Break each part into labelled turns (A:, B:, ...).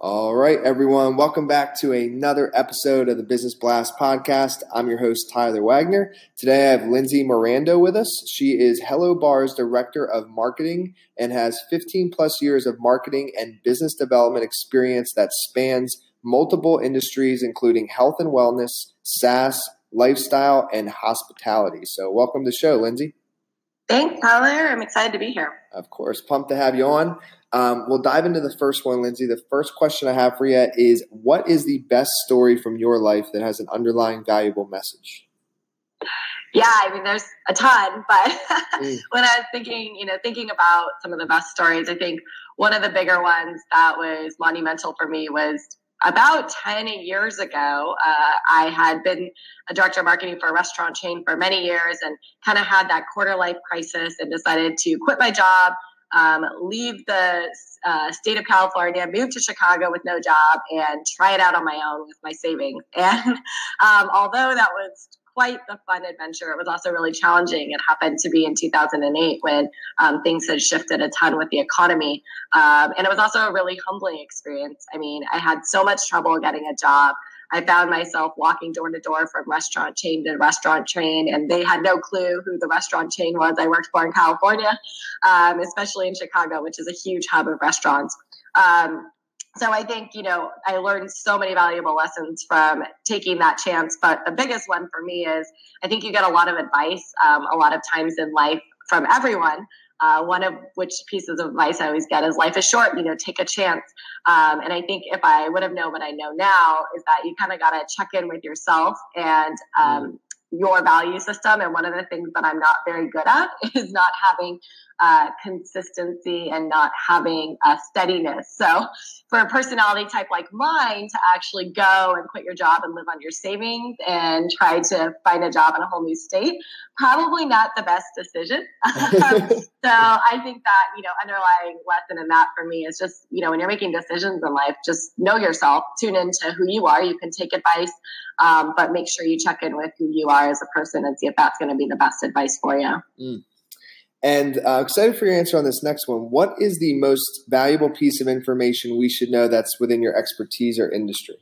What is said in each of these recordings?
A: All right, everyone. Welcome back to another episode of the Business Blast podcast. I'm your host, Tyler Wagner. Today I have Lindsey Morando with us. She is Hello Bar's Director of Marketing and has 15 plus years of marketing and business development experience that spans multiple industries, including health and wellness, SaaS, lifestyle, and hospitality. So, welcome to the show, Lindsey.
B: Thanks, Tyler. I'm excited to be here.
A: Of course. Pumped to have you on. Um, we'll dive into the first one, Lindsey. The first question I have for you is What is the best story from your life that has an underlying valuable message?
B: Yeah, I mean, there's a ton, but mm. when I was thinking, you know, thinking about some of the best stories, I think one of the bigger ones that was monumental for me was about 10 years ago. Uh, I had been a director of marketing for a restaurant chain for many years and kind of had that quarter life crisis and decided to quit my job um, leave the uh, state of California, move to Chicago with no job, and try it out on my own with my savings. And um, although that was quite the fun adventure, it was also really challenging. It happened to be in 2008 when um, things had shifted a ton with the economy. Um, and it was also a really humbling experience. I mean, I had so much trouble getting a job. I found myself walking door to door from restaurant chain to restaurant chain, and they had no clue who the restaurant chain was I worked for in California, um, especially in Chicago, which is a huge hub of restaurants. Um, so I think, you know, I learned so many valuable lessons from taking that chance. But the biggest one for me is I think you get a lot of advice um, a lot of times in life from everyone. Uh, one of which pieces of advice I always get is life is short, you know, take a chance. Um, and I think if I would have known what I know now is that you kind of got to check in with yourself and um, your value system. And one of the things that I'm not very good at is not having uh, consistency and not having a steadiness. So, for a personality type like mine to actually go and quit your job and live on your savings and try to find a job in a whole new state, probably not the best decision. so, I think that, you know, underlying lesson in that for me is just, you know, when you're making decisions in life, just know yourself, tune into who you are. You can take advice, um, but make sure you check in with who you are as a person and see if that's going to be the best advice for you.
A: Mm. And uh, excited for your answer on this next one. What is the most valuable piece of information we should know that's within your expertise or industry?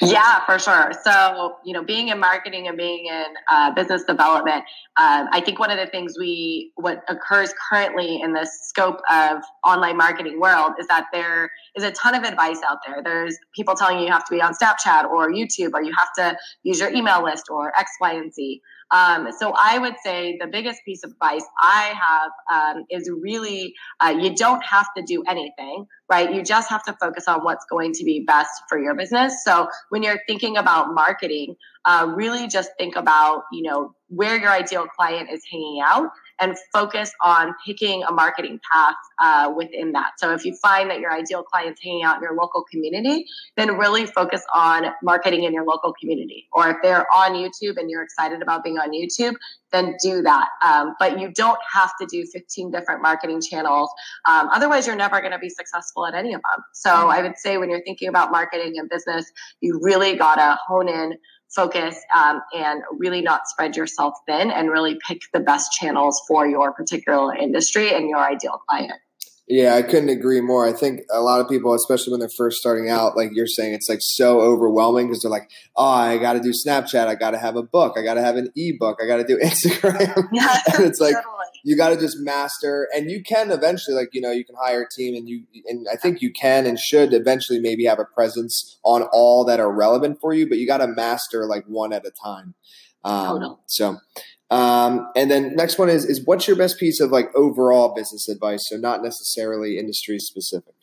B: Yeah, for sure. So, you know, being in marketing and being in uh, business development, um, I think one of the things we, what occurs currently in the scope of online marketing world is that there is a ton of advice out there. There's people telling you you have to be on Snapchat or YouTube or you have to use your email list or X, Y, and Z. Um, so I would say the biggest piece of advice I have um, is really uh, you don't have to do anything, right? You just have to focus on what's going to be best for your business. So when you're thinking about marketing, uh, really just think about you know where your ideal client is hanging out and focus on picking a marketing path uh, within that. So if you find that your ideal client's hanging out in your local community, then really focus on marketing in your local community. Or if they're on YouTube and you're excited about being on YouTube, then do that. Um, but you don't have to do 15 different marketing channels. Um, otherwise, you're never going to be successful at any of them. So I would say when you're thinking about marketing and business, you really got to hone in focus um, and really not spread yourself thin and really pick the best channels for your particular industry and your ideal client.
A: Yeah, I couldn't agree more. I think a lot of people, especially when they're first starting out, like you're saying, it's like so overwhelming because they're like, oh, I got to do Snapchat. I got to have a book. I got to have an ebook. I got to do Instagram. Yeah, and it's like, totally you got to just master and you can eventually like you know you can hire a team and you and i think you can and should eventually maybe have a presence on all that are relevant for you but you got to master like one at a time um, oh, no. so um, and then next one is is what's your best piece of like overall business advice so not necessarily industry specific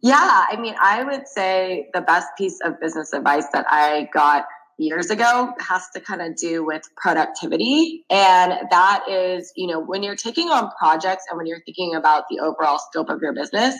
B: yeah i mean i would say the best piece of business advice that i got years ago has to kind of do with productivity. And that is, you know, when you're taking on projects and when you're thinking about the overall scope of your business,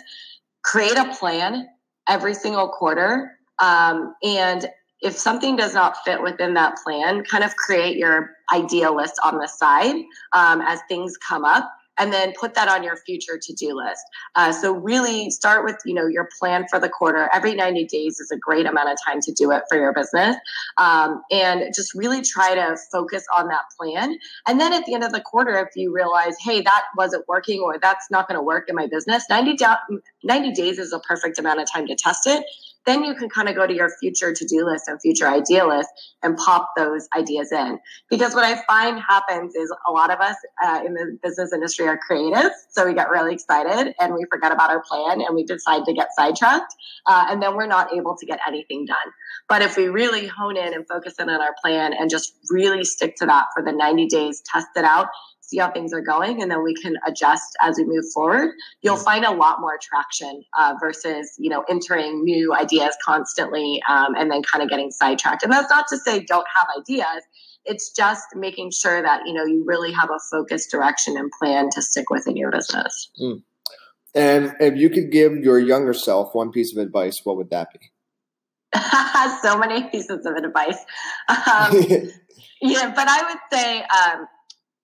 B: create a plan every single quarter. Um, and if something does not fit within that plan, kind of create your idea list on the side um, as things come up and then put that on your future to-do list. Uh, so really start with, you know, your plan for the quarter. Every 90 days is a great amount of time to do it for your business. Um, and just really try to focus on that plan. And then at the end of the quarter, if you realize, hey, that wasn't working or that's not going to work in my business, 90, 90 days is a perfect amount of time to test it then you can kind of go to your future to-do list and future idea list and pop those ideas in. Because what i find happens is a lot of us uh, in the business industry are creative so we get really excited and we forget about our plan and we decide to get sidetracked uh, and then we're not able to get anything done. But if we really hone in and focus in on our plan and just really stick to that for the 90 days test it out see how things are going, and then we can adjust as we move forward. You'll mm-hmm. find a lot more traction uh, versus you know entering new ideas constantly um, and then kind of getting sidetracked. And that's not to say don't have ideas. It's just making sure that you know you really have a focused direction and plan to stick with in your business. Mm.
A: And if you could give your younger self one piece of advice, what would that be?
B: so many pieces of advice. Um, yeah, but I would say um,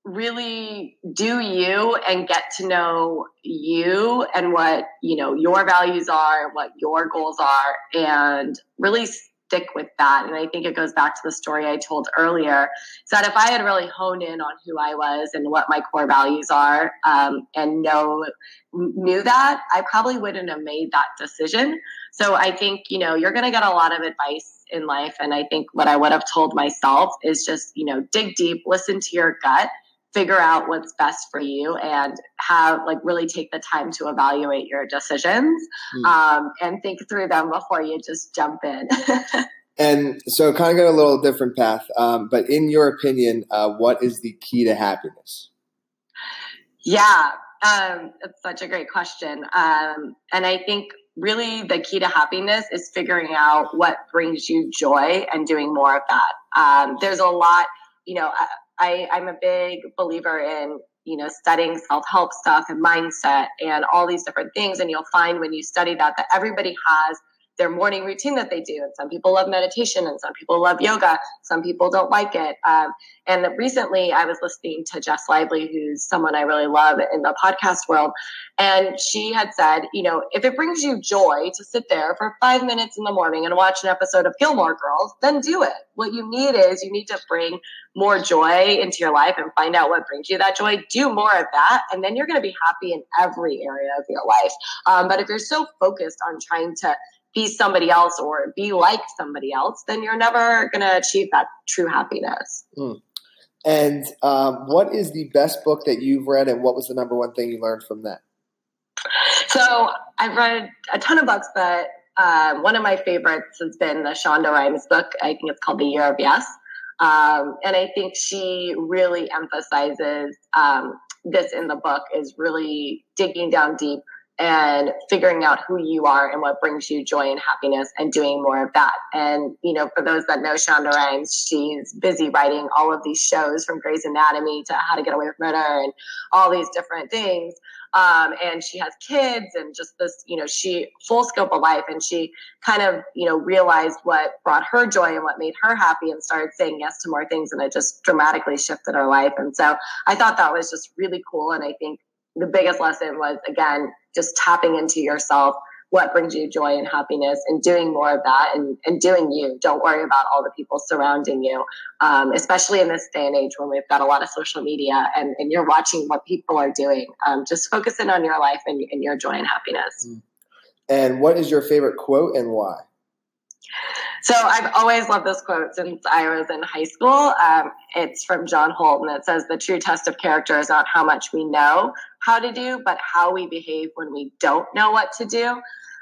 B: really do you and get to know you and what you know your values are what your goals are and really stick with that. And i think it goes back to the story i told earlier is that if i had really honed in on who i was and what my core values are um, and know knew that i probably wouldn't have made that decision. So i think you know you're going to get a lot of advice in life. And i think what i would have told myself is just you know dig deep listen to your gut figure out what's best for you and have like really take the time to evaluate your decisions mm. um, and think through them before you just jump in.
A: And so kind of got a little different path um, but in your opinion uh, what is the key to happiness?
B: Yeah um, it's such a great question um, and i think really the key to happiness is figuring out what brings you joy and doing more of that. Um, there's a lot you know I, I'm a big believer in you know studying self-help stuff and mindset and all these different things. And you'll find when you study that that everybody has their morning routine that they do. And some people love meditation and some people love yoga. Some people don't like it. Um, and recently I was listening to Jess Lively, who's someone I really love in the podcast world. And she had said, you know, if it brings you joy to sit there for five minutes in the morning and watch an episode of Gilmore Girls, then do it. What you need is you need to bring more joy into your life and find out what brings you that joy. Do more of that. And then you're going to be happy in every area of your life. Um, but if you're so focused on trying to be somebody else or be like somebody else, then you're never going to achieve that true happiness. Mm.
A: And um, what is the best book that you've read, and what was the number one thing you learned from that?
B: So I've read a ton of books, but uh, one of my favorites has been the Shonda Rhimes book. I think it's called The Year of Yes. Um, and I think she really emphasizes um, this in the book is really digging down deep and figuring out who you are and what brings you joy and happiness and doing more of that. And, you know, for those that know Shonda Rhimes, she's busy writing all of these shows from Grey's Anatomy to How to Get Away with Murder and all these different things. Um, and she has kids and just this, you know, she full scope of life. And she kind of, you know, realized what brought her joy and what made her happy and started saying yes to more things. And it just dramatically shifted her life. And so I thought that was just really cool. And I think the biggest lesson was again just tapping into yourself what brings you joy and happiness and doing more of that and, and doing you. Don't worry about all the people surrounding you um, especially in this day and age when we've got a lot of social media and, and you're watching what people are doing. Um, just focusing on your life and, and your joy and happiness.
A: Mm. and what is your favorite quote and why
B: so I've always loved this quote since I was in high school. Um, it's from John Holt, and it says, "The true test of character is not how much we know how to do, but how we behave when we don't know what to do."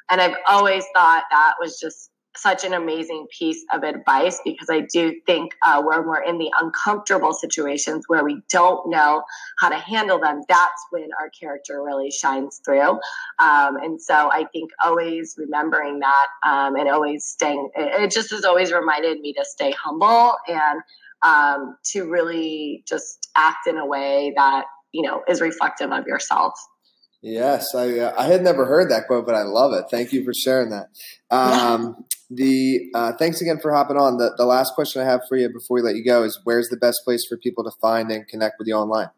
B: And I've always thought that was just such an amazing piece of advice because I do think uh, when we're in the uncomfortable situations where we don't know how to handle them, that's when our character really shines through. Um, and so I think always remembering that um, and always staying, it just has always reminded me to stay humble and um, to really just act in a way that, you know, is reflective of yourself.
A: Yes, I uh, I had never heard that quote, but I love it. Thank you for sharing that. Um. The uh, thanks again for hopping on. The the last question I have for you before we let you go is where's the best place for people to find and connect with you online?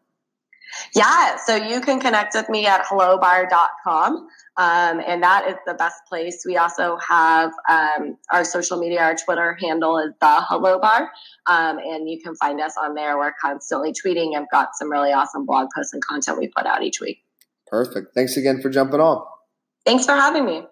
B: Yeah, so you can connect with me at hellobar.com. Um, and that is the best place. We also have um, our social media, our Twitter handle is the Hello Bar. Um, and you can find us on there. We're constantly tweeting I've got some really awesome blog posts and content we put out each week.
A: Perfect. Thanks again for jumping on.
B: Thanks for having me.